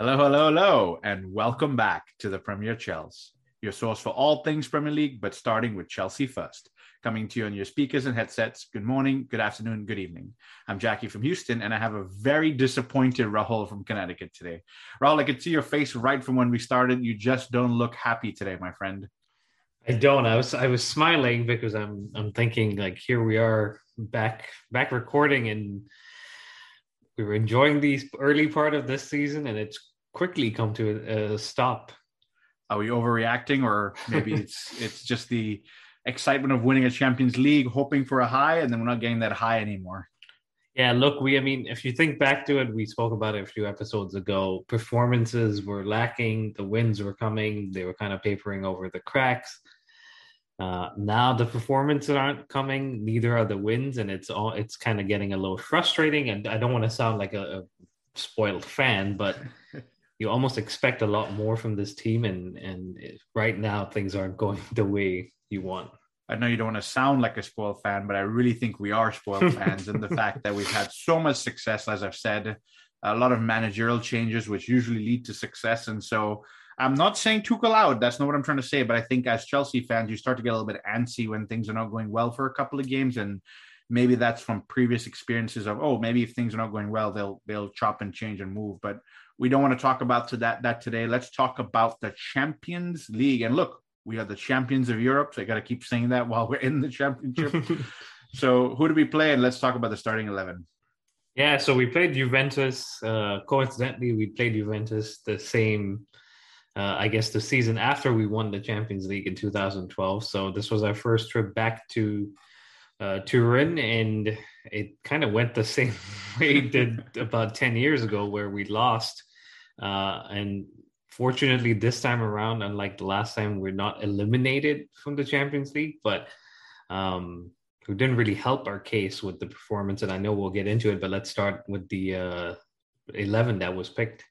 Hello, hello, hello, and welcome back to the Premier Chels, your source for all things Premier League, but starting with Chelsea first. Coming to you on your speakers and headsets. Good morning, good afternoon, good evening. I'm Jackie from Houston, and I have a very disappointed Rahul from Connecticut today. Rahul, I could see your face right from when we started. You just don't look happy today, my friend. I don't. I was I was smiling because I'm I'm thinking like here we are back back recording and we were enjoying the early part of this season and it's quickly come to a, stop. Are we overreacting, or maybe it's it's just the excitement of winning a Champions League, hoping for a high, and then we're not getting that high anymore? Yeah, look, we I mean, if you think back to it, we spoke about it a few episodes ago. Performances were lacking, the wins were coming, they were kind of papering over the cracks. Uh, now the performances aren't coming, neither are the wins, and it's all it's kind of getting a little frustrating. And I don't want to sound like a, a spoiled fan, but you almost expect a lot more from this team, and and right now things aren't going the way you want. I know you don't want to sound like a spoiled fan, but I really think we are spoiled fans, and the fact that we've had so much success, as I've said, a lot of managerial changes, which usually lead to success, and so. I'm not saying Tuchel out. That's not what I'm trying to say. But I think as Chelsea fans, you start to get a little bit antsy when things are not going well for a couple of games, and maybe that's from previous experiences of oh maybe if things are not going well they'll they'll chop and change and move. But we don't want to talk about to that that today. Let's talk about the Champions League. And look, we are the champions of Europe, so I got to keep saying that while we're in the championship. so who do we play? And let's talk about the starting eleven. Yeah, so we played Juventus. Uh, coincidentally, we played Juventus the same, uh, I guess, the season after we won the Champions League in 2012. So this was our first trip back to uh, Turin, and it kind of went the same way it did about 10 years ago, where we lost uh, and fortunately, this time around, unlike the last time, we're not eliminated from the Champions League, but um, who didn't really help our case with the performance. And I know we'll get into it, but let's start with the uh, 11 that was picked.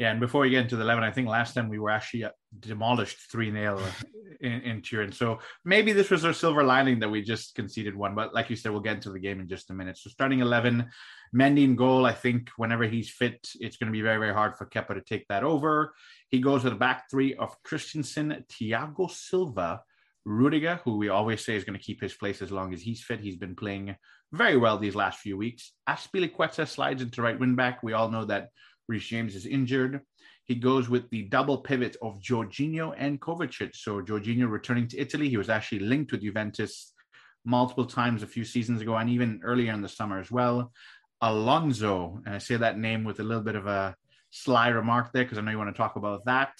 Yeah, and before we get into the 11, I think last time we were actually uh, demolished 3 0 in, in Turin. So maybe this was our silver lining that we just conceded one. But like you said, we'll get into the game in just a minute. So starting 11, Mendy in goal. I think whenever he's fit, it's going to be very, very hard for Kepa to take that over. He goes with a back three of Christensen, Thiago Silva, Rudiger, who we always say is going to keep his place as long as he's fit. He's been playing very well these last few weeks. Azpilicueta slides into right wing back. We all know that Reece James is injured. He goes with the double pivot of Jorginho and Kovacic. So Jorginho returning to Italy. He was actually linked with Juventus multiple times a few seasons ago and even earlier in the summer as well. Alonso, and I say that name with a little bit of a sly remark there because I know you want to talk about that.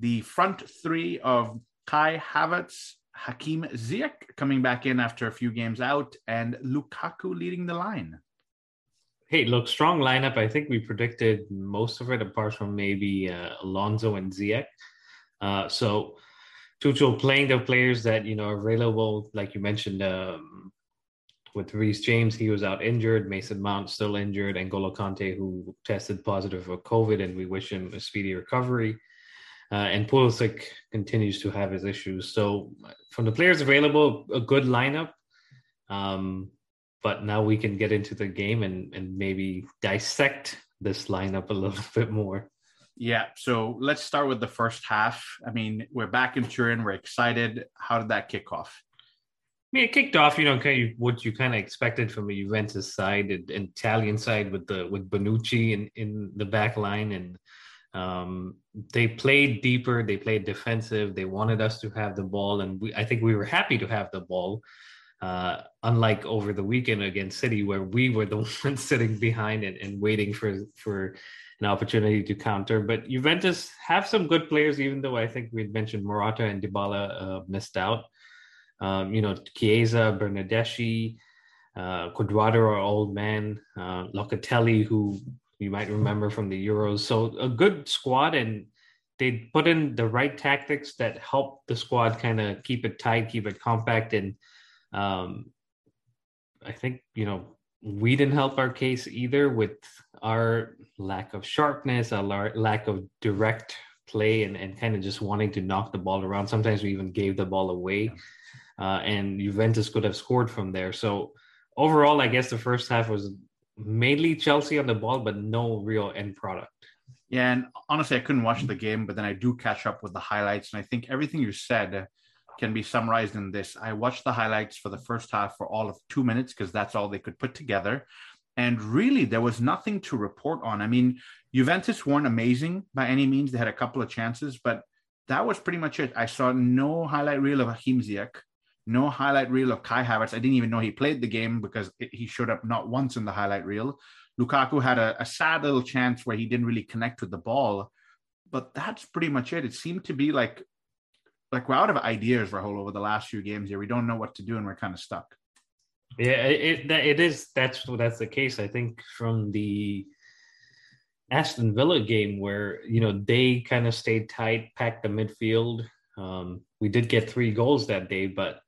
The front three of Kai Havertz, Hakim Ziyech coming back in after a few games out, and Lukaku leading the line. Hey, look, strong lineup. I think we predicted most of it, apart from maybe uh, Alonso and Ziyech. Uh, so Tuchel playing the players that you know are available, like you mentioned, um, with Reece James, he was out injured. Mason Mount still injured, and N'Golo Kante, who tested positive for COVID, and we wish him a speedy recovery. Uh, and Pulisic continues to have his issues. So, from the players available, a good lineup. Um, but now we can get into the game and, and maybe dissect this lineup a little bit more. Yeah, so let's start with the first half. I mean, we're back in Turin. We're excited. How did that kick off? I mean, it kicked off, you know, kind of what you kind of expected from a Juventus side and, and Italian side with the with Bonucci in, in the back line. And um, they played deeper, they played defensive, they wanted us to have the ball. And we I think we were happy to have the ball. Uh, unlike over the weekend against City, where we were the ones sitting behind and, and waiting for for an opportunity to counter. But Juventus have some good players, even though I think we mentioned Morata and Dybala uh, missed out. Um, you know, Chiesa, Bernardeschi, uh, Cuadrado, our old man, uh, Locatelli, who you might remember from the Euros. So a good squad, and they put in the right tactics that help the squad kind of keep it tight, keep it compact, and um, I think you know we didn't help our case either with our lack of sharpness, our lack of direct play, and, and kind of just wanting to knock the ball around. Sometimes we even gave the ball away, uh, and Juventus could have scored from there. So overall, I guess the first half was mainly Chelsea on the ball, but no real end product. Yeah, and honestly, I couldn't watch the game, but then I do catch up with the highlights, and I think everything you said can be summarized in this. I watched the highlights for the first half for all of two minutes because that's all they could put together. And really, there was nothing to report on. I mean, Juventus weren't amazing by any means. They had a couple of chances, but that was pretty much it. I saw no highlight reel of Hakim Ziyech, no highlight reel of Kai Havertz. I didn't even know he played the game because it, he showed up not once in the highlight reel. Lukaku had a, a sad little chance where he didn't really connect with the ball, but that's pretty much it. It seemed to be like like we're out of ideas, Rahul, over the last few games here. We don't know what to do, and we're kind of stuck. Yeah, it it is. That's that's the case. I think from the Aston Villa game where you know they kind of stayed tight, packed the midfield. Um, we did get three goals that day, but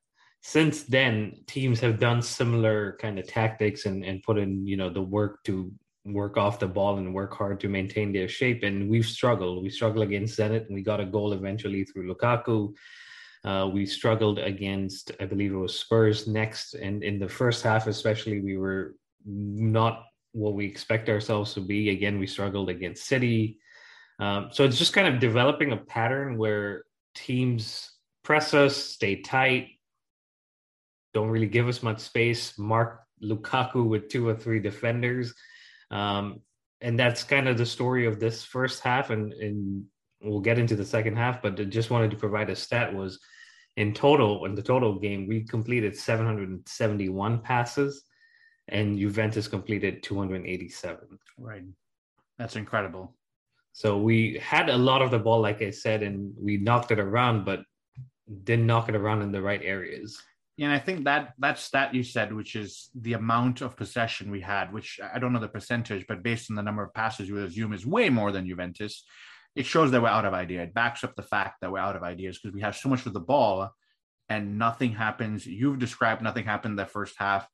since then teams have done similar kind of tactics and, and put in you know the work to work off the ball and work hard to maintain their shape. And we've struggled. We struggled against zenit. And we got a goal eventually through lukaku. Uh, we struggled against i believe it was spurs next. And in the first half especially we were not what we expect ourselves to be. Again we struggled against city. Um, so it's just kind of developing a pattern where teams press us stay tight don't really give us much space. Mark Lukaku with two or three defenders. Um, and that's kind of the story of this first half. And, and we'll get into the second half, but I just wanted to provide a stat was in total, in the total game, we completed 771 passes and Juventus completed 287. Right. That's incredible. So we had a lot of the ball, like I said, and we knocked it around, but didn't knock it around in the right areas. And I think that that stat you said, which is the amount of possession we had, which I don't know the percentage, but based on the number of passes you would assume is way more than Juventus, it shows that we're out of idea. It backs up the fact that we're out of ideas because we have so much of the ball and nothing happens. You've described nothing happened the first half.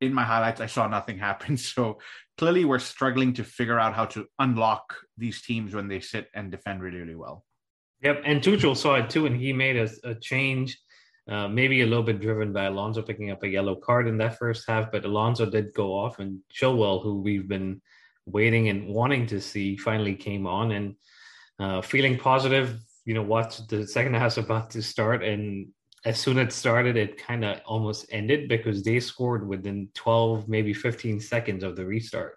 In my highlights, I saw nothing happen. So clearly we're struggling to figure out how to unlock these teams when they sit and defend really, really well. Yep. And Tuchel saw it too, and he made a, a change uh, maybe a little bit driven by Alonso picking up a yellow card in that first half, but Alonso did go off, and Chilwell, who we've been waiting and wanting to see, finally came on and uh, feeling positive. You know, watch the second half about to start, and as soon as it started, it kind of almost ended because they scored within 12, maybe 15 seconds of the restart.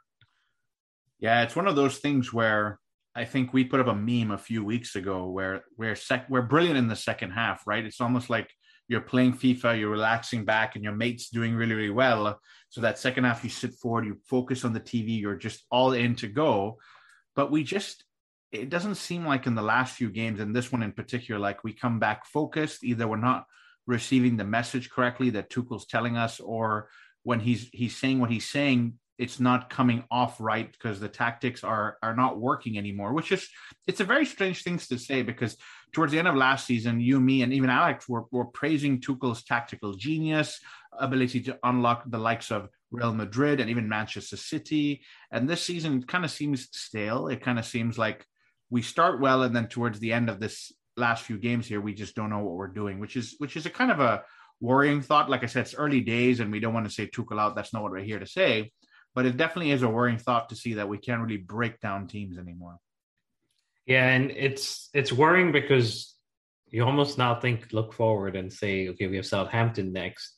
Yeah, it's one of those things where I think we put up a meme a few weeks ago where we're sec- we're brilliant in the second half, right? It's almost like you're playing FIFA, you're relaxing back, and your mate's doing really, really well. So that second half, you sit forward, you focus on the TV, you're just all in to go. But we just, it doesn't seem like in the last few games, and this one in particular, like we come back focused. Either we're not receiving the message correctly that Tuchel's telling us, or when he's he's saying what he's saying, it's not coming off right because the tactics are are not working anymore which is it's a very strange thing to say because towards the end of last season you me and even alex were, were praising tuchel's tactical genius ability to unlock the likes of real madrid and even manchester city. And this season kind of seems stale. It kind of seems like we start well and then towards the end of this last few games here we just don't know what we're doing which is which is a kind of a worrying thought. Like i said it's early days and we don't want to say tuchel out. That's not what we're here to say. But it definitely is a worrying thought to see that we can't really break down teams anymore. Yeah, and it's it's worrying because you almost now think look forward and say, okay, we have Southampton next.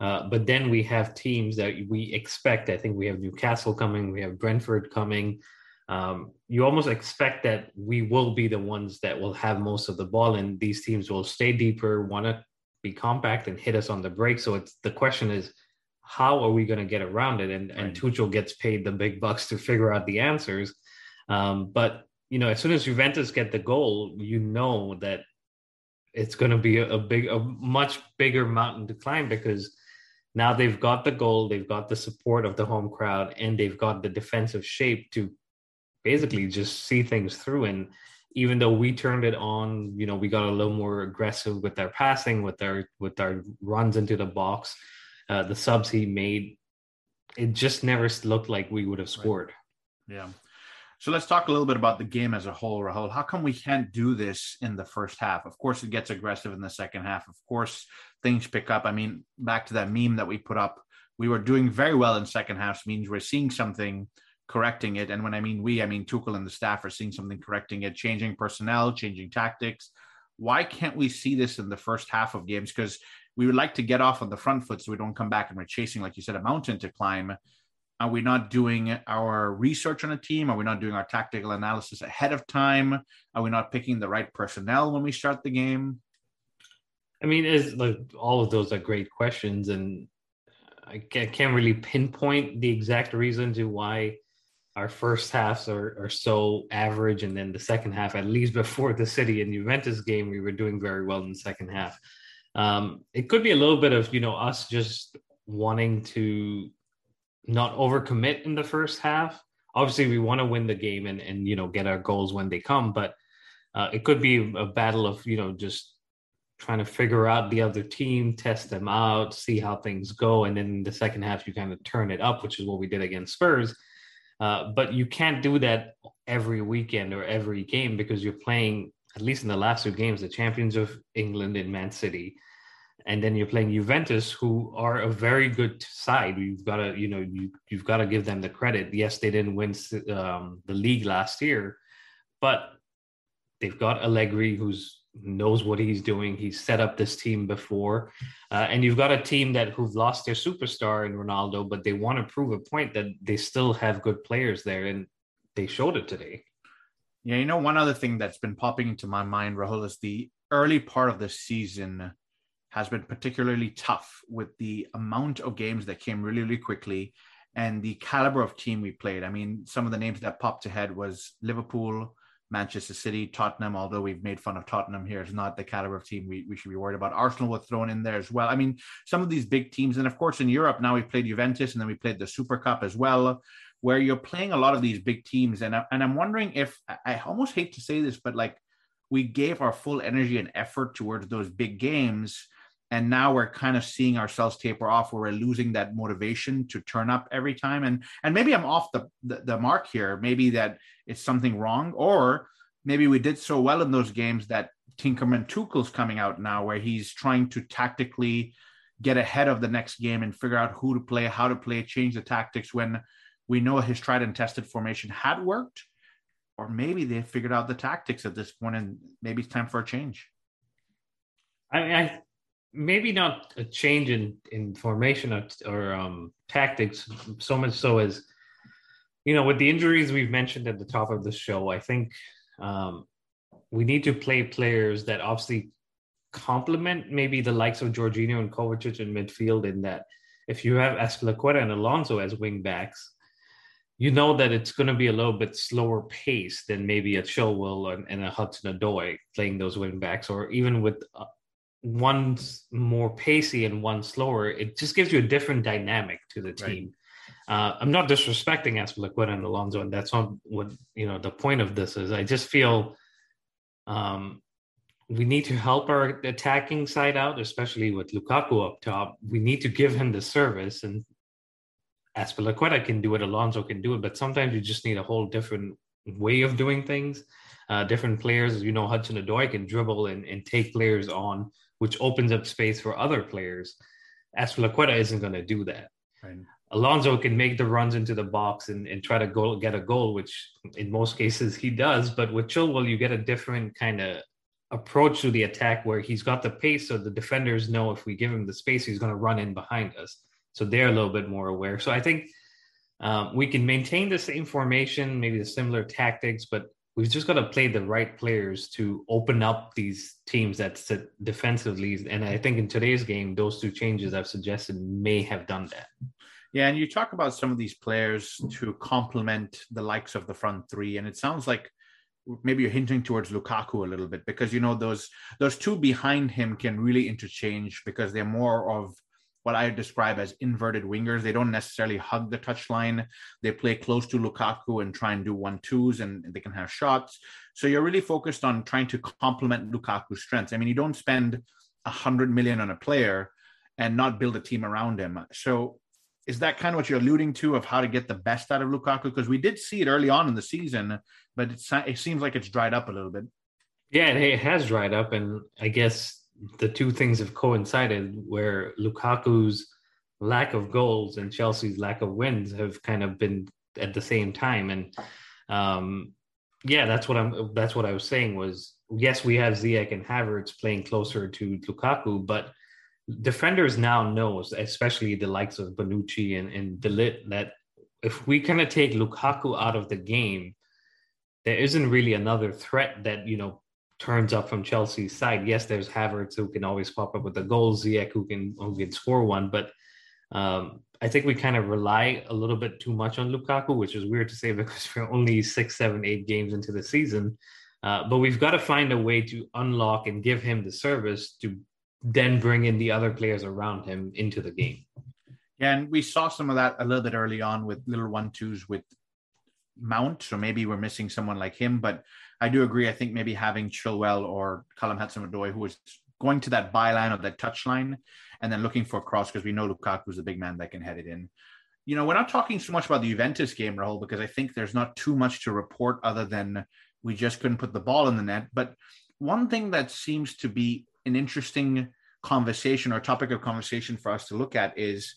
Uh, but then we have teams that we expect. I think we have Newcastle coming, we have Brentford coming. Um, you almost expect that we will be the ones that will have most of the ball, and these teams will stay deeper, want to be compact and hit us on the break. So it's the question is, how are we going to get around it? And right. and Tuchel gets paid the big bucks to figure out the answers. Um, but you know, as soon as Juventus get the goal, you know that it's going to be a, big, a much bigger mountain to climb because now they've got the goal, they've got the support of the home crowd, and they've got the defensive shape to basically just see things through. And even though we turned it on, you know, we got a little more aggressive with our passing, with our with our runs into the box uh, the subs he made, it just never looked like we would have scored. Right. Yeah. So let's talk a little bit about the game as a whole, Rahul. How come we can't do this in the first half? Of course, it gets aggressive in the second half. Of course, things pick up. I mean, back to that meme that we put up, we were doing very well in second half, means we're seeing something correcting it. And when I mean we, I mean Tuchel and the staff are seeing something correcting it, changing personnel, changing tactics. Why can't we see this in the first half of games? Because we would like to get off on the front foot so we don't come back and we're chasing, like you said, a mountain to climb. Are we not doing our research on a team? Are we not doing our tactical analysis ahead of time? Are we not picking the right personnel when we start the game? I mean, it's like all of those are great questions, and I can't really pinpoint the exact reason to why our first halves are, are so average, and then the second half, at least before the City and Juventus game, we were doing very well in the second half. Um, it could be a little bit of you know us just wanting to not overcommit in the first half. Obviously, we want to win the game and and you know get our goals when they come, but uh, it could be a battle of you know just trying to figure out the other team, test them out, see how things go, and then in the second half you kind of turn it up, which is what we did against Spurs. Uh, but you can't do that every weekend or every game because you're playing at least in the last two games the champions of England in Man City and then you're playing Juventus, who are a very good side. You've got to, you know, you you've got to give them the credit. Yes, they didn't win um, the league last year, but they've got Allegri, who's knows what he's doing. He's set up this team before, uh, and you've got a team that who've lost their superstar in Ronaldo, but they want to prove a point that they still have good players there, and they showed it today. Yeah, you know, one other thing that's been popping into my mind, Rahul, is the early part of the season has been particularly tough with the amount of games that came really, really quickly and the caliber of team we played. I mean, some of the names that popped ahead was Liverpool, Manchester City, Tottenham, although we've made fun of Tottenham here, is not the caliber of team we, we should be worried about. Arsenal was thrown in there as well. I mean, some of these big teams, and of course in Europe now we played Juventus and then we played the Super Cup as well, where you're playing a lot of these big teams. And, and I'm wondering if I almost hate to say this, but like we gave our full energy and effort towards those big games and now we're kind of seeing ourselves taper off where we're losing that motivation to turn up every time. And and maybe i'm off the, the, the mark here. Maybe that it's something wrong or maybe we did so well in those games that tinkerman tuchel's coming out now where he's trying to tactically get ahead of the next game and figure out who to play how to play change the tactics when we know his tried and tested formation had worked or maybe they figured out the tactics at this point and maybe it's time for a change. I, I maybe not a change in in formation or, or um, tactics so much so as you know with the injuries we've mentioned at the top of the show i think um, we need to play players that obviously complement maybe the likes of Jorginho and Kovacic in midfield in that if you have Azpilicueta and Alonso as wing backs, you know that it's going to be a little bit slower pace than maybe a Chilwell and, and a Hudson Odoi playing those wing backs, or even with uh, one's more pacey and one slower, it just gives you a different dynamic to the team. Right. Uh, I'm not disrespecting Azpilicueta and Alonso, and that's not what you know. The point of this is, I just feel um, we need to help our attacking side out, especially with Lukaku up top. We need to give him the service, and Azpilicueta can do it, Alonso can do it, but sometimes you just need a whole different way of doing things. Uh, different players, as you know, Hudson Odoi can dribble and, and take players on which opens up space for other players. Azpilicueta isn't going to do that. Right. Alonso can make the runs into the box and, and try to go get a goal, which in most cases he does. But with Chilwell, you get a different kind of approach to the attack where he's got the pace, so the defenders know if we give him the space, he's going to run in behind us. So they're a little bit more aware. So I think um, we can maintain the same formation, maybe the similar tactics, but we've just got to play the right players to open up these teams that sit defensively. And I think in today's game, those two changes I've suggested may have done that. Yeah, and you talk about some of these players to complement the likes of the front three, and it sounds like maybe you're hinting towards Lukaku a little bit because you know those those two behind him can really interchange because they're more of what I describe as inverted wingers. They don't necessarily hug the touchline. They play close to Lukaku and try and do one twos and they can have shots. So you're really focused on trying to complement Lukaku's strengths. I mean, you don't spend a hundred million on a player and not build a team around him. So is that kind of what you're alluding to of how to get the best out of Lukaku? Because we did see it early on in the season, but it seems like it's dried up a little bit. Yeah, it has dried up, and I guess the two things have coincided where Lukaku's lack of goals and Chelsea's lack of wins have kind of been at the same time. And um, yeah, that's what I'm. That's what I was saying was yes, we have Ziyech and Havertz playing closer to Lukaku, but defenders now knows, especially the likes of Bonucci and, and De Ligt, that if we kind of take Lukaku out of the game, there isn't really another threat that you know turns up from Chelsea's side. Yes, there's Havertz who can always pop up with the goal, Ziyech who can who can score one, but um, I think we kind of rely a little bit too much on Lukaku, which is weird to say because we're only six, seven, eight games into the season. Uh, but we've got to find a way to unlock and give him the service to then bring in the other players around him into the game. Yeah, and we saw some of that a little bit early on with little one twos with Mount. So maybe we're missing someone like him. But I do agree. I think maybe having Chilwell or Callum Hudson-Odoi, who was going to that byline or that touch line and then looking for a cross because we know Lukaku is the big man that can head it in. You know, we're not talking so much about the Juventus game, Rahul, because I think there's not too much to report other than we just couldn't put the ball in the net. But one thing that seems to be an interesting conversation or topic of conversation for us to look at is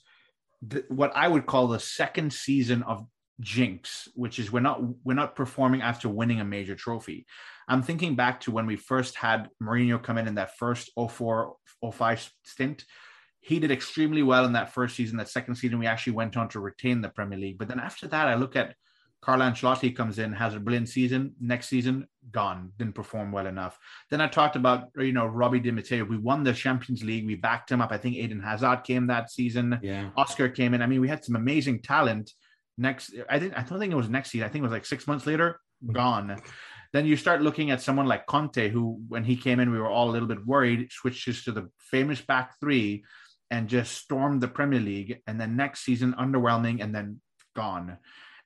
the, what I would call the second season of jinx, which is we're not we're not performing after winning a major trophy. I'm thinking back to when we first had Mourinho come in in that first 04 05 stint he did extremely well in that first season. That second season, we actually went on to retain the Premier League. But then after that, I look at Carlo Ancelotti comes in, has a brilliant season. Next season, gone, didn't perform well enough. Then I talked about you know Robbie Di Matteo. We won the Champions League. We backed him up. I think Eden Hazard came that season. Yeah, Oscar came in. I mean, we had some amazing talent. Next, I didn't. I don't think it was next season. I think it was like six months later, mm-hmm. gone. Then you start looking at someone like Conte, who when he came in, we were all a little bit worried. Switches to the famous back three and just stormed the Premier League, and then next season underwhelming, and then gone.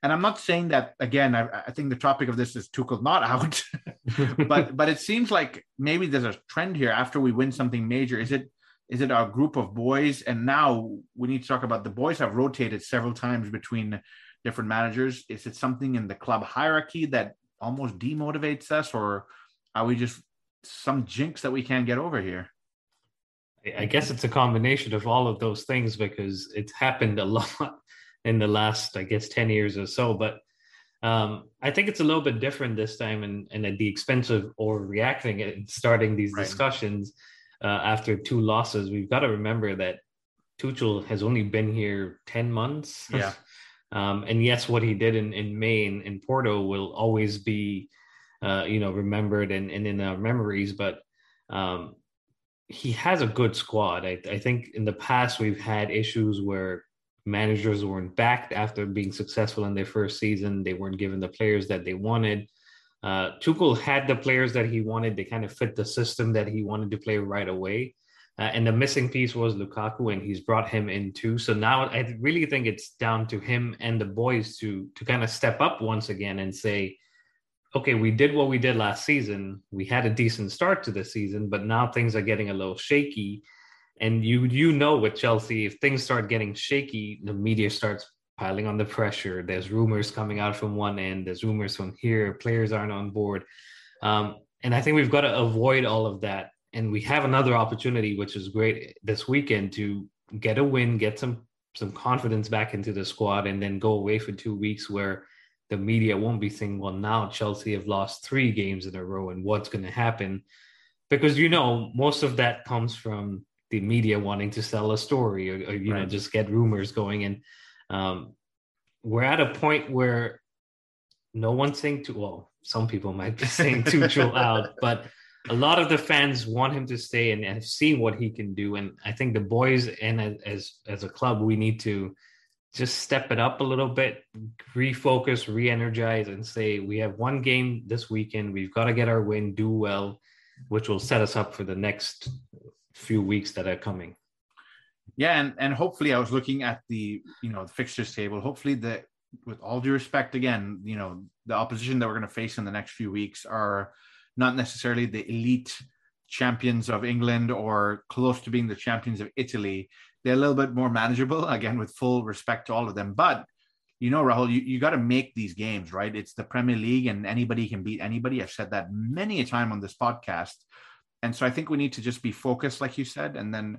And I'm not saying that again. I, I think the topic of this is Tuchel not out, but but it seems like maybe there's a trend here. After we win something major, is it is it our group of boys? And now we need to talk about the boys have rotated several times between different managers. Is it something in the club hierarchy that almost demotivates us, or are we just some jinx that we can't get over here? I guess it's a combination of all of those things because it's happened a lot in the last, I guess, 10 years or so. But um, I think it's a little bit different this time and, and at the expense of overreacting and starting these right. discussions uh, after two losses. We've got to remember that Tuchel has only been here 10 months. Yeah. um, and yes, what he did in, in May in, in Porto will always be, uh, you know, remembered and, and in our memories. But um, he has a good squad. I, I think in the past we've had issues where managers weren't backed after being successful in their first season. They weren't given the players that they wanted. Uh, Tuchel had the players that he wanted. They kind of fit the system that he wanted to play right away. Uh, and the missing piece was Lukaku, and he's brought him in too. So now I really think it's down to him and the boys to to kind of step up once again and say, okay, we did what we did last season. We had a decent start to the season, but now things are getting a little shaky. And you you know with Chelsea, if things start getting shaky, the media starts piling on the pressure. There's rumors coming out from one end, there's rumors from here, players aren't on board. Um, and I think we've got to avoid all of that. And we have another opportunity, which is great this weekend to get a win, get some some confidence back into the squad, and then go away for two weeks where the media won't be saying, well, now Chelsea have lost three games in a row and what's going to happen? Because, you know, most of that comes from the media wanting to sell a story or, or you right. know, just get rumors going. And um, we're at a point where no one's saying to, well, some people might be saying Tuchel out, but a lot of the fans want him to stay and, and see what he can do. And I think the boys and as as a club, we need to just step it up a little bit, refocus, re-energize, and say we have one game this weekend. We've got to get our win, do well, which will set us up for the next few weeks that are coming. Yeah, and and hopefully, I was looking at the you know the fixtures table. Hopefully, the with all due respect, again, you know the opposition that we're going to face in the next few weeks are not necessarily the elite champions of England or close to being the champions of Italy they're a little bit more manageable, again, with full respect to all of them. But you know, Rahul, you, you got to make these games, right? It's the Premier League and anybody can beat anybody. I've said that many a time on this podcast. And so I think we need to just be focused, like you said, and then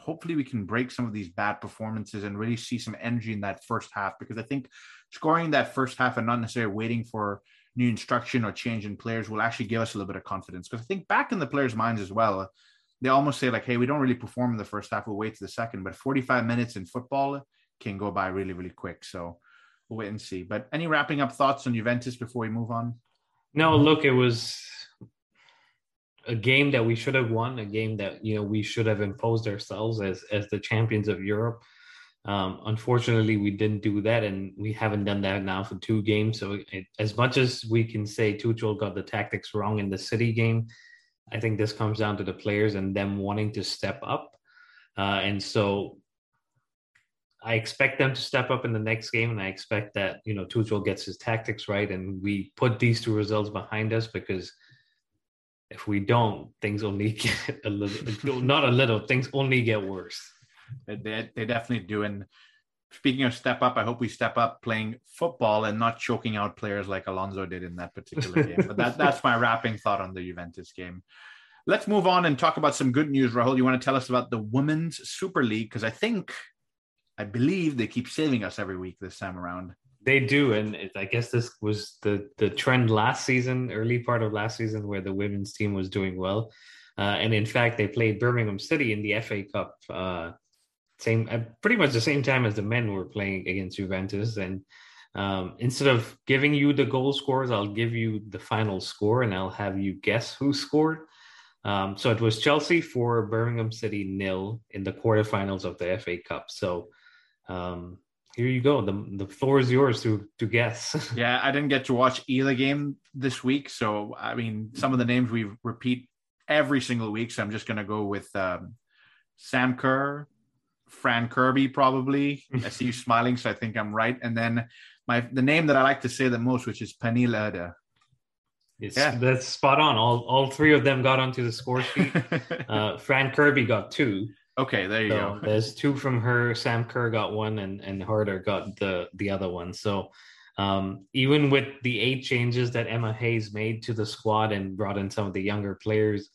hopefully we can break some of these bad performances and really see some energy in that first half because I think scoring that first half and not necessarily waiting for new instruction or change in players will actually give us a little bit of confidence because I think back in the players' minds as well, they almost say like, "Hey, we don't really perform in the first half. We'll wait to the second. But 45 minutes in football can go by really, really quick. So we'll wait and see. But any wrapping up thoughts on Juventus before we move on? No, look, it was a game that we should have won, a game that you know we should have imposed ourselves as as the champions of Europe. Um, unfortunately, we didn't do that, and we haven't done that now for two games. So, it, as much as we can say Tuchel got the tactics wrong in the City game, I think this comes down to the players and them wanting to step up. Uh, and so, I expect them to step up in the next game, and I expect that you know Tuchel gets his tactics right, and we put these two results behind us because if we don't, things only get a little, not a little, things only get worse. They, they definitely do. And speaking of step up, I hope we step up playing football and not choking out players like Alonso did in that particular game. But that, that's my wrapping thought on the Juventus game. Let's move on and talk about some good news. Rahul, you want to tell us about the Women's Super League? Because I think, I believe they keep saving us every week this time around. They do, and it, I guess this was the the trend last season, early part of last season, where the women's team was doing well, uh, and in fact, they played Birmingham City in the FA Cup, uh, same at pretty much the same time as the men were playing against Juventus, and um, instead of giving you the goal scores, I'll give you the final score, and I'll have you guess who scored. Um, so it was Chelsea for Birmingham City nil in the quarterfinals of the FA Cup. So um, here you go. The the floor is yours to to guess. yeah, I didn't get to watch either game this week, so I mean, some of the names we repeat every single week. So I'm just gonna go with um, Sam Kerr, Fran Kirby, probably. I see you smiling, so I think I'm right. And then my the name that I like to say the most, which is Pernille Harder. It's, yeah, that's spot on. All all three of them got onto the score sheet. uh, Fran Kirby got two. Okay, there you so go. there's two from her. Sam Kerr got one, and and Harder got the the other one. So um, even with the eight changes that Emma Hayes made to the squad and brought in some of the younger players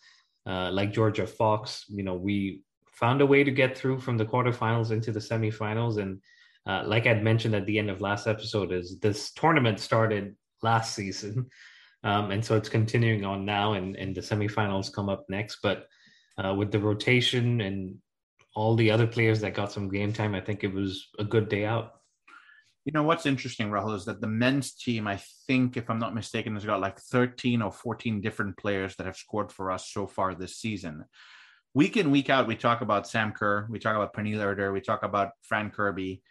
uh, like Georgia Fox, you know, we found a way to get through from the quarterfinals into the semifinals. And uh, like I'd mentioned at the end of last episode, is this tournament started last season. Um, and so it's continuing on now, and, and the semifinals come up next. But uh, with the rotation and all the other players that got some game time, I think it was a good day out. You know what's interesting, Rahul, is that the men's team, I think, if I'm not mistaken, has got like 13 or 14 different players that have scored for us so far this season. Week in, week out, we talk about Sam Kerr, we talk about Pernille Harder, we talk about Fran Kirby.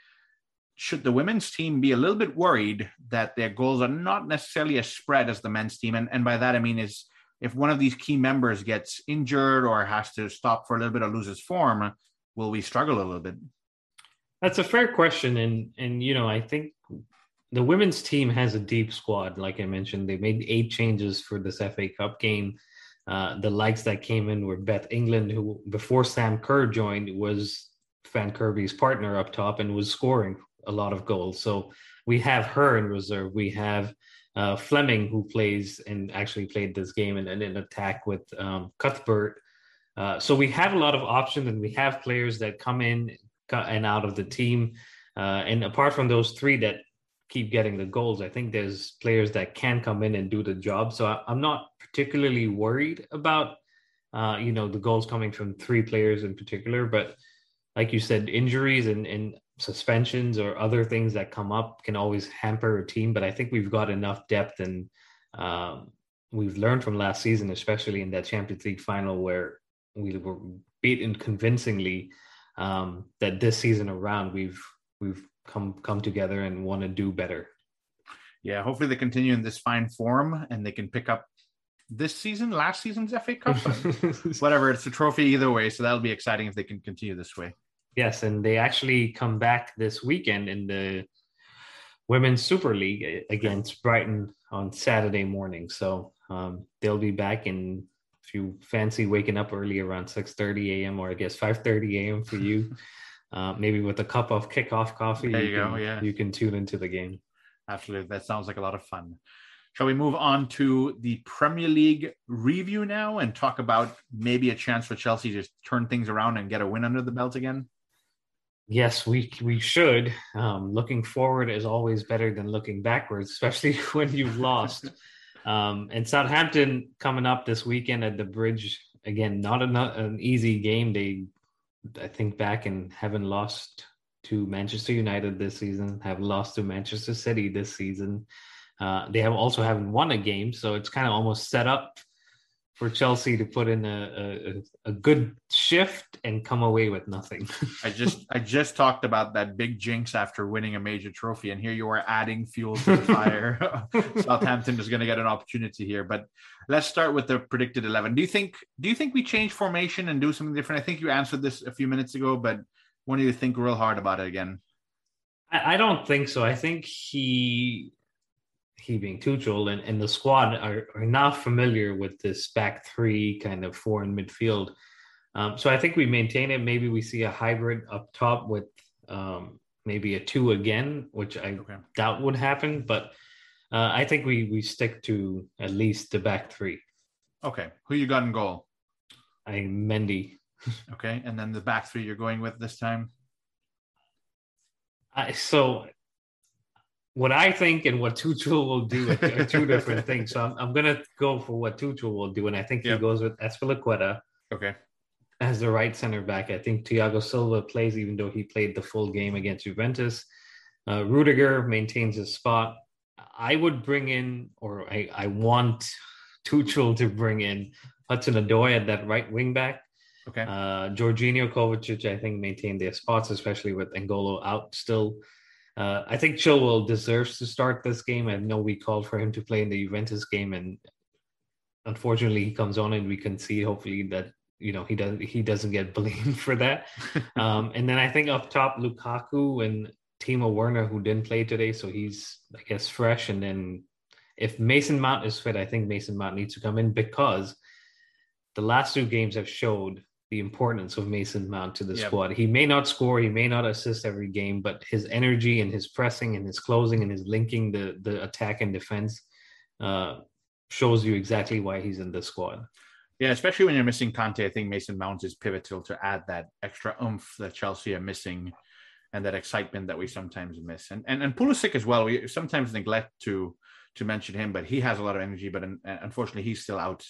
Should the women's team be a little bit worried that their goals are not necessarily as spread as the men's team? And, and by that, I mean, is if one of these key members gets injured or has to stop for a little bit or loses form, will we struggle a little bit? That's a fair question, and and you know I think the women's team has a deep squad. Like I mentioned, they made eight changes for this FA Cup game. Uh, the likes that came in were Beth England, who before Sam Kerr joined was Fran Kirby's partner up top and was scoring a lot of goals. So we have her in reserve. We have uh, Fleming, who plays and actually played this game in, in an attack with um, Cuthbert uh, so we have a lot of options and we have players that come in and out of the team. Uh, and apart from those three that keep getting the goals, I think there's players that can come in and do the job. So I, am not particularly worried about, uh, you know, the goals coming from three players in particular. But like you said, injuries and, and suspensions or other things that come up can always hamper a team. But I think we've got enough depth and um, we've learned from last season, especially in that Champions League final where we were beaten convincingly um, that this season around we've we've come come together and want to do better. Yeah, hopefully they continue in this fine form and they can pick up this season, last season's FA Cup, whatever. It's a trophy either way, so that'll be exciting if they can continue this way. Yes, and they actually come back this weekend in the Women's Super League against Brighton on Saturday morning. So um, they'll be back in if you fancy waking up early around 6.30 a.m. or I guess 5.30 a.m. for you, uh, maybe with a cup of kickoff coffee, there you, you go, can, yeah. you can tune into the game. Absolutely. That sounds like a lot of fun. Shall we move on to the Premier League review now and talk about maybe a chance for Chelsea to turn things around and get a win under the belt again? Yes, we we should. Um, looking forward is always better than looking backwards, especially when you've lost. Um, and Southampton coming up this weekend at the Bridge again. Not an, an easy game. They, I think, back and haven't lost to Manchester United this season. Have lost to Manchester City this season. Uh, they have also haven't won a game, so it's kind of almost set up for Chelsea to put in a, a, a good shift and come away with nothing. I just I just talked about that big jinx after winning a major trophy, and here you are adding fuel to the fire. Southampton is going to get an opportunity here, but let's start with the predicted eleven. Do you think do you think we change formation and do something different? I think you answered this a few minutes ago, but do you think real hard about it again? I, I don't think so. I think he he being Tuchel and, and the squad are, are not familiar with this back three kind of four in midfield. Um, so I think we maintain it. Maybe we see a hybrid up top with um, maybe a two again, which I okay. doubt would happen. But uh, I think we we stick to at least the back three. Okay, who you got in goal? I Mendy. okay, and then the back three you're going with this time. I, so what I think and what Tuchel will do are two different things. So I'm, I'm going to go for what Tuchel will do, and I think yep. he goes with Azpilicueta. Okay. As the right center back, I think Thiago Silva plays, even though he played the full game against Juventus. Uh, Rudiger maintains his spot. I would bring in, or I, I want Tuchel to bring in Hudson Odoi at that right wing back. Okay. Uh, Jorginho Kovacic, I think, maintain their spots, especially with N'Golo out still. Uh, I think Chilwell deserves to start this game. I know we called for him to play in the Juventus game, and unfortunately, he comes on and we can see hopefully that you know he doesn't he doesn't get blamed for that. um, and then I think up top, Lukaku and Timo Werner, who didn't play today, so he's I guess fresh. And then if Mason Mount is fit, I think Mason Mount needs to come in because the last two games have showed the importance of Mason Mount to the yep. squad. He may not score, he may not assist every game, but his energy and his pressing and his closing and his linking the the attack and defense uh, shows you exactly why he's in the squad. Yeah, especially when you're missing Kante, I think Mason Mount is pivotal to add that extra oomph that Chelsea are missing and that excitement that we sometimes miss. And and, and Pulisic as well. We sometimes neglect to to mention him, but he has a lot of energy. But unfortunately, he's still out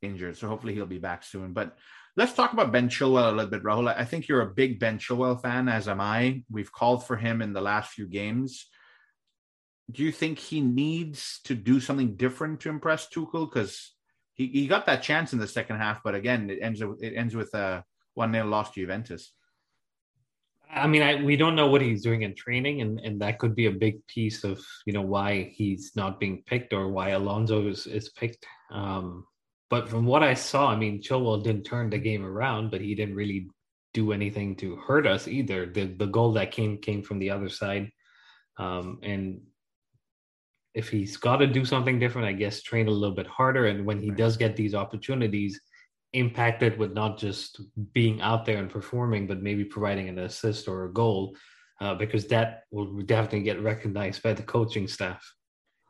injured, so hopefully he'll be back soon. But Let's talk about Ben Chilwell a little bit, Rahul. I think you're a big Ben Chilwell fan, as am I. We've called for him in the last few games. Do you think he needs to do something different to impress Tuchel? Because he, he got that chance in the second half, but again, it ends it ends with a one 0 loss to Juventus. I mean, I, we don't know what he's doing in training, and, and that could be a big piece of you know why he's not being picked or why Alonso is, is picked. Um, but from what I saw, I mean, Chilwell didn't turn the game around, but he didn't really do anything to hurt us either. The the goal that came came from the other side, um, and if he's got to do something different, I guess train a little bit harder. And when he does get these opportunities, impact it with not just being out there and performing, but maybe providing an assist or a goal, uh, because that will definitely get recognized by the coaching staff.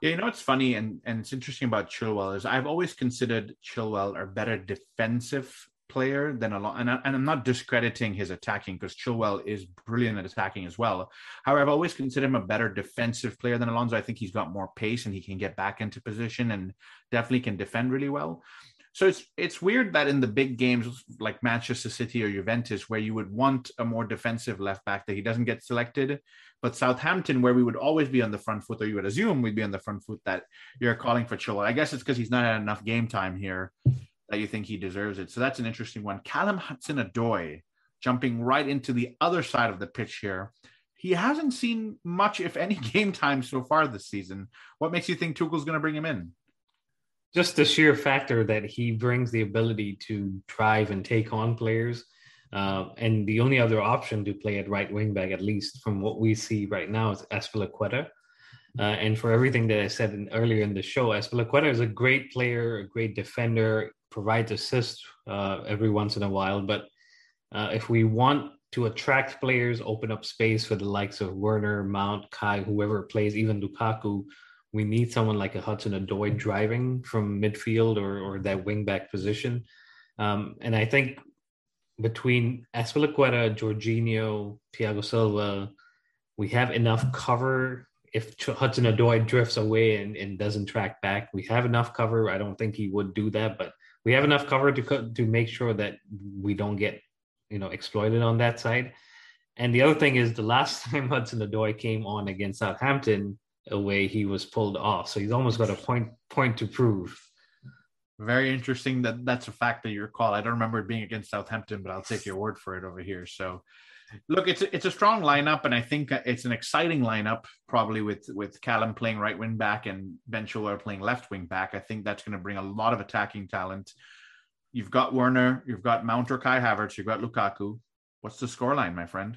Yeah, you know what's funny and, and it's interesting about Chilwell is I've always considered Chilwell a better defensive player than a lot, and, I, and I'm not discrediting his attacking because Chilwell is brilliant at attacking as well. However, I've always considered him a better defensive player than Alonso. I think he's got more pace and he can get back into position and definitely can defend really well. So it's it's weird that in the big games like Manchester City or Juventus, where you would want a more defensive left back, that he doesn't get selected. But Southampton, where we would always be on the front foot, or you would assume we'd be on the front foot, that you're calling for Chilwell. I guess it's because he's not had enough game time here that you think he deserves it. So that's an interesting one. Callum Hudson-Odoi jumping right into the other side of the pitch here. He hasn't seen much, if any, game time so far this season. What makes you think Tuchel's going to bring him in? Just the sheer factor that he brings the ability to drive and take on players. Uh, and the only other option to play at right wing back, at least from what we see right now, is Azpilicueta. Uh, and for everything that I said in, earlier in the show, Azpilicueta is a great player, a great defender, provides assists uh, every once in a while. But uh, if we want to attract players, open up space for the likes of Werner, Mount, Kai, whoever plays, even Lukaku, we need someone like a Hudson Odoi driving from midfield or or that wing back position. Um, and I think between Azpilicueta, Jorginho, Thiago Silva, we have enough cover. If Hudson Odoi drifts away and, and doesn't track back, we have enough cover. I don't think he would do that, but we have enough cover to to make sure that we don't get you know exploited on that side. And the other thing is the last time Hudson Odoi came on against Southampton away, he was pulled off. So he's almost got a point point to prove. Very interesting that that's a fact that you recall. I don't remember it being against Southampton, but I'll take your word for it over here. So look, it's a, it's a strong lineup, and I think it's an exciting lineup. Probably with with Callum playing right wing back and Ben Chilwell playing left wing back. I think that's going to bring a lot of attacking talent. You've got Werner, you've got Mount or Kai Havertz, you've got Lukaku. What's the scoreline, my friend?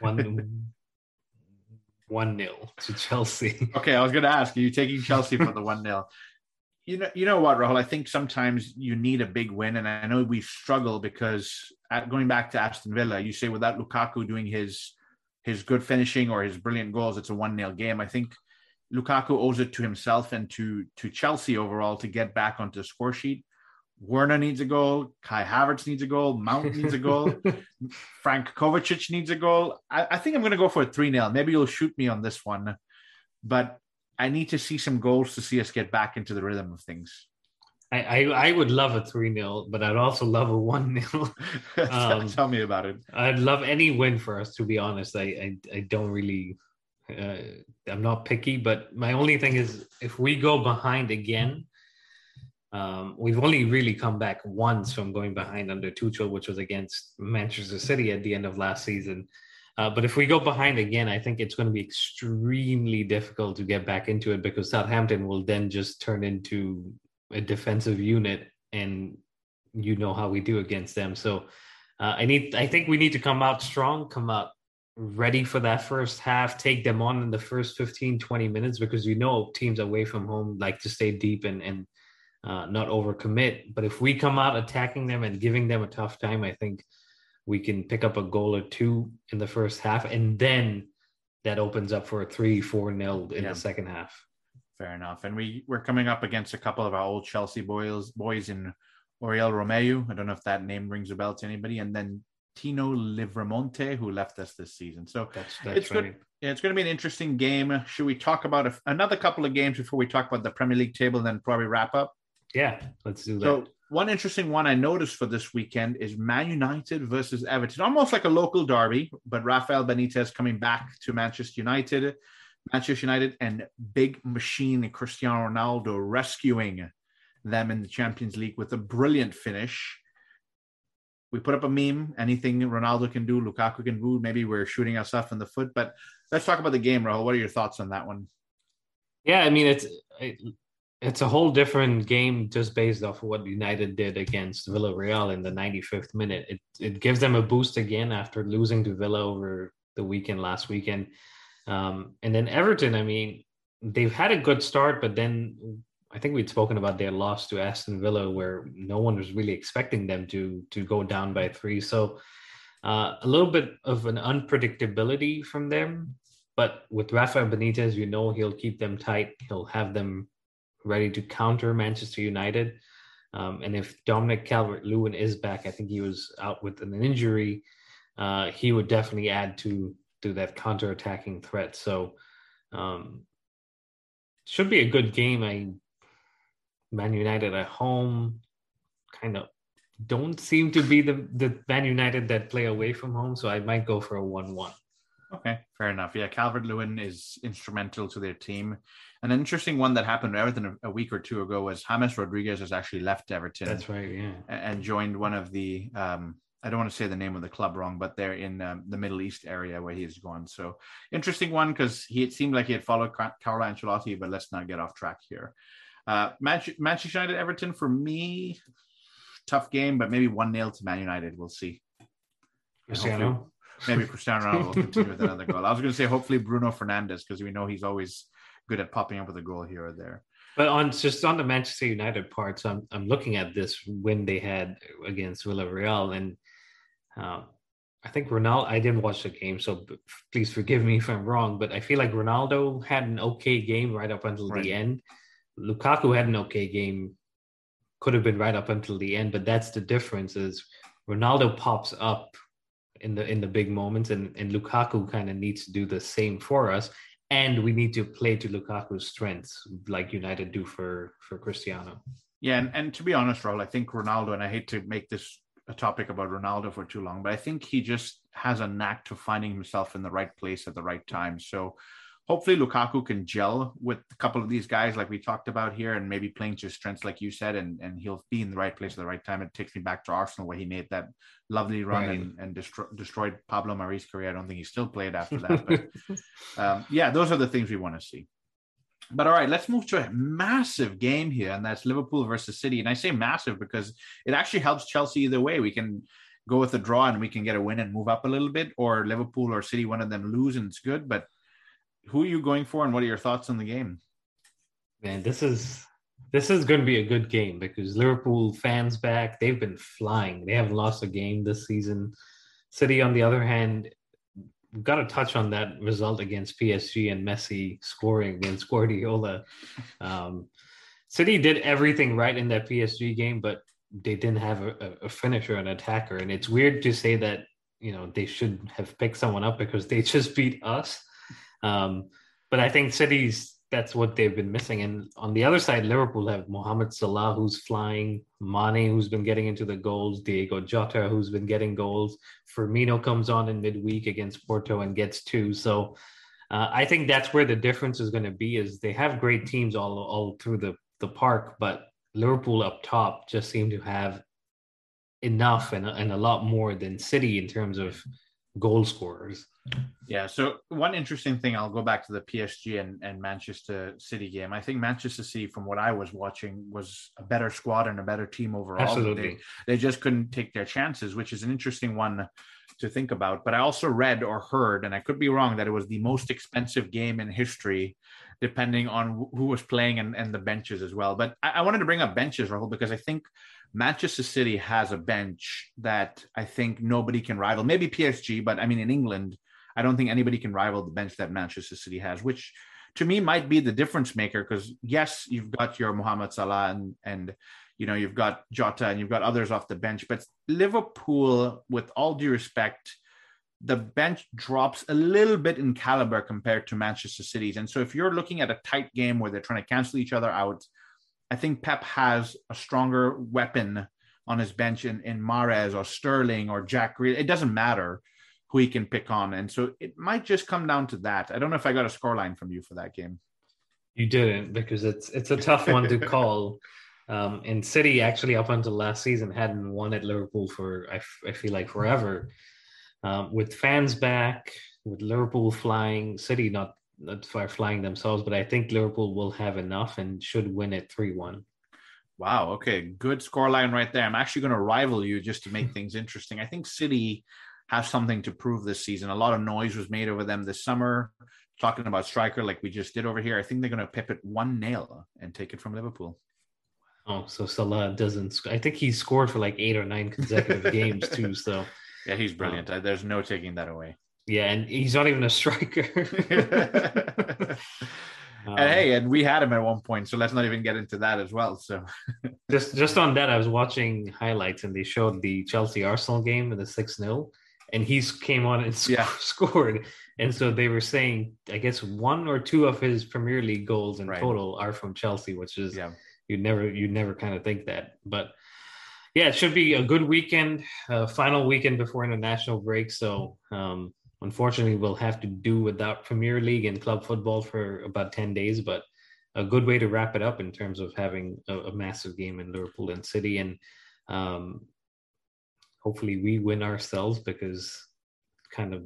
One one nil to Chelsea. Okay, I was going to ask, are you taking Chelsea for the one nil? You know, you know what, Rahul? I think sometimes you need a big win, and I know we struggle because at, going back to Aston Villa, you say without Lukaku doing his his good finishing or his brilliant goals, it's a one 0 game. I think Lukaku owes it to himself and to to Chelsea overall to get back onto the score sheet. Werner needs a goal. Kai Havertz needs a goal. Mount needs a goal. Frank Kovacic needs a goal. I, I think I'm going to go for a 3 0. Maybe you'll shoot me on this one, but I need to see some goals to see us get back into the rhythm of things. I, I, I would love a 3 0, but I'd also love a 1 0. Um, Tell me about it. I'd love any win for us, to be honest. I, I, I don't really, uh, I'm not picky, but my only thing is if we go behind again, um, we've only really come back once from going behind under Tuchel, which was against Manchester City at the end of last season. Uh, but if we go behind again, I think it's going to be extremely difficult to get back into it because Southampton will then just turn into a defensive unit, and you know how we do against them. So uh, I need, I think we need to come out strong, come out ready for that first half, take them on in the first 15, 20 minutes because you know teams away from home like to stay deep and and uh, not overcommit. But if we come out attacking them and giving them a tough time, I think we can pick up a goal or two in the first half, and then that opens up for a three, four nil in yeah. the second half. Fair enough. And we we're coming up against a couple of our old Chelsea boys boys in Oriol Romeu. I don't know if that name rings a bell to anybody, and then Tino Livramento, who left us this season. So that's, that's it's right. good. Yeah, it's going to be an interesting game. Should we talk about a, another couple of games before we talk about the Premier League table, and then probably wrap up? Yeah, let's do that. So one interesting one I noticed for this weekend is Man United versus Everton, almost like a local derby, but Rafael Benitez coming back to Manchester United, Manchester United, and big machine Cristiano Ronaldo rescuing them in the Champions League with a brilliant finish. We put up a meme. Anything Ronaldo can do, Lukaku can do. Maybe we're shooting ourselves in the foot, but let's talk about the game, Rahul. What are your thoughts on that one? Yeah, I mean it's it's a whole different game just based off of what United did against Villarreal in the 95th minute. It it gives them a boost again after losing to Villa over the weekend last weekend. Um, and then Everton, I mean, they've had a good start, but then I think we'd spoken about their loss to Aston Villa, where no one was really expecting them to to go down by three. So uh, a little bit of an unpredictability from them. But with Rafa Benitez, you know he'll keep them tight. He'll have them ready to counter Manchester United. Um, and if Dominic Calvert Lewin is back, I think he was out with an injury. Uh, he would definitely add to to that counter attacking threat. So um, should be a good game. I Man United at home kind of don't seem to be the the Man United that play away from home. So I might go for a one one. Okay, fair enough. Yeah, Calvert Lewin is instrumental to their team. An interesting one that happened to Everton a, week or two ago was James Rodriguez has actually left Everton. That's right, yeah, and joined one of the. Um, I don't want to say the name of the club wrong, but they're in um, the Middle East area where he has gone. So interesting one because he it seemed like he had followed Carlo Ancelotti, but let's not get off track here. Uh, Manchester United Everton for me, tough game, but maybe one nil to Man United. We'll see. Cristiano maybe Cristiano Ronaldo will continue with another goal. I was going to say hopefully Bruno Fernandes because we know he's always good at popping up with a goal here or there. But on just on the Manchester United parts, I'm I'm looking at this win they had against Villarreal, and uh, I think Ronaldo. I didn't watch the game, so please forgive me if I'm wrong. But I feel like Ronaldo had an okay game right up until right. the end. Lukaku had an okay game, could have been right up until the end. But that's the difference: is Ronaldo pops up in the in the big moments, and and Lukaku kind of needs to do the same for us. And we need to play to Lukaku's strengths, like United do for for Cristiano. Yeah, and, and to be honest, Rahul, I think Ronaldo, and I hate to make this a topic about Ronaldo for too long, but I think he just has a knack to finding himself in the right place at the right time. So hopefully Lukaku can gel with a couple of these guys like we talked about here and maybe playing to his strengths like you said and, and he'll be in the right place at the right time. It takes me back to Arsenal where he made that lovely run right. and, and destroy, destroyed Pablo Mari's career. I don't think he still played after that. But um, yeah, those are the things we want to see. But all right, let's move to a massive game here, and that's Liverpool versus City. And I say massive because it actually helps Chelsea either way. We can go with a draw and we can get a win and move up a little bit, or Liverpool or City, one of them lose and it's good. But who are you going for, and what are your thoughts on the game? Man, this is this is going to be a good game because Liverpool fans back. They've been flying. They haven't lost a game this season. City, on the other hand, got to touch on that result against PSG and Messi scoring against Guardiola. Um, City did everything right in that PSG game, but they didn't have a, a finisher, an attacker, and it's weird to say that you know they should have picked someone up because they just beat us. Um, but I think cities that's what they've been missing. And on the other side, Liverpool have Mohamed Salah, who's flying, Mane, who's been getting into the goals, Diogo Jota, who's been getting goals. Firmino comes on in midweek against Porto and gets two. So uh, I think that's where the difference is going to be. Is they have great teams all all through the the park, but Liverpool up top just seem to have enough and, and a lot more than City in terms of goal scorers. Yeah. So one interesting thing, I'll go back to the PSG and, and Manchester City game. I think Manchester City, from what I was watching, was a better squad and a better team overall. Absolutely. They, they just couldn't take their chances, which is an interesting one to think about. But I also read or heard, and I could be wrong, that it was the most expensive game in history, depending on who was playing and, and the benches as well. But I, I wanted to bring up benches, Rahul, because I think Manchester City has a bench that I think nobody can rival. Maybe PSG, but I mean, in England, I don't think anybody can rival the bench that Manchester City has, which to me might be the difference maker. Because yes, you've got your Mohamed Salah and and you know you've got Jota and you've got others off the bench, but Liverpool, with all due respect, the bench drops a little bit in caliber compared to Manchester City's. And so if you're looking at a tight game where they're trying to cancel each other out I think Pep has a stronger weapon on his bench in, in Mahrez or Sterling or Jack Grealish. It doesn't matter who he can pick on. And so it might just come down to that. I don't know if I got a scoreline from you for that game. You didn't because it's it's a tough one to call. Um, and City actually up until last season hadn't won at Liverpool for I, f- I feel like forever. Um, with fans back, with Liverpool flying, City not not far flying themselves, but I think Liverpool will have enough and should win it 3 1. Wow. Okay. Good scoreline right there. I'm actually going to rival you just to make things interesting. I think City have something to prove this season. A lot of noise was made over them this summer, talking about striker like we just did over here. I think they're going to pip it one nail and take it from Liverpool. Oh, so Salah doesn't. Sc- I think he scored for like eight or nine consecutive games too. So yeah, he's brilliant. Um, There's no taking that away. Yeah, and he's not even a striker. um, and hey, and we had him at one point, so let's not even get into that as well. So just just on that, I was watching highlights and they showed the Chelsea Arsenal game in the 6 0 and he came on and sc- yeah. scored. And so they were saying, I guess one or two of his Premier League goals in right. total are from Chelsea, which is yeah. you never you never kind of think that, but yeah, it should be a good weekend, uh, final weekend before international break. So um, unfortunately we'll have to do without Premier League and club football for about 10 days, but a good way to wrap it up in terms of having a, a massive game in Liverpool and City. And um, hopefully we win ourselves because kind of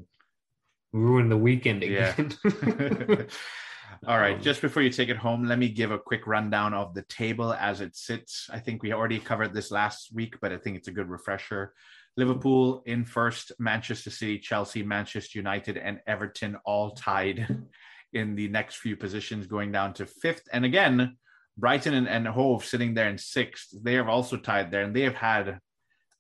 ruin the weekend again. Yeah. All right, um, just before you take it home, let me give a quick rundown of the table as it sits. I think we already covered this last week, but I think it's a good refresher. Liverpool in first, Manchester City, Chelsea, Manchester United, and Everton all tied in the next few positions, going down to fifth. And again, Brighton and, and Hove sitting there in sixth. They have also tied there, and they have had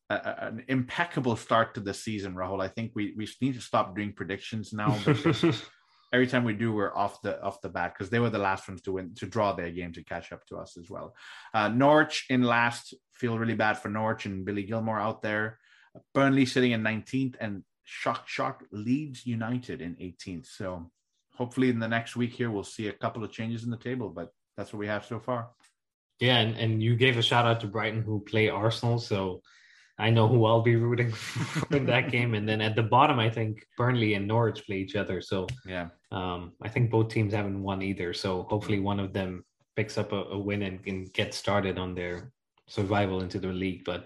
a, an impeccable start to the season, Rahul. I think we we need to stop doing predictions now. every time we do, we're off the off the bat because they were the last ones to win to draw their game to catch up to us as well. Uh, Norwich in last feel really bad for Norwich and Billy Gilmour out there. Burnley sitting in 19th and shock shock Leeds United in 18th. So hopefully in the next week here we'll see a couple of changes in the table, but that's what we have so far. Yeah, and, and you gave a shout out to Brighton who play Arsenal, so I know who I'll be rooting for in that game. And then at the bottom, I think Burnley and Norwich play each other. So yeah, um, I think both teams haven't won either. So hopefully one of them picks up a, a win and can get started on their survival into the league. But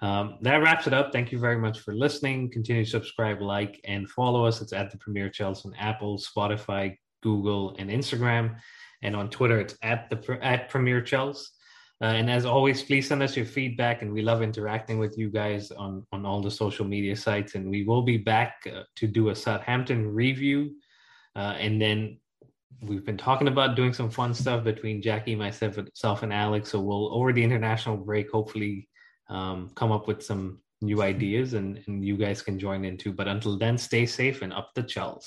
um, that wraps it up. Thank you very much for listening. Continue to subscribe, like, and follow us. It's at the Premier Chelsea on Apple, Spotify, Google, and Instagram. And on Twitter, it's at the at Premier Chelsea. Uh, and as always, please send us your feedback, and we love interacting with you guys on on all the social media sites. And we will be back uh, to do a Southampton review, uh, and then we've been talking about doing some fun stuff between Jackie, myself, and Alex. So we'll over the international break, hopefully, um, come up with some new ideas, and and you guys can join in too. But until then, stay safe and up the Chels.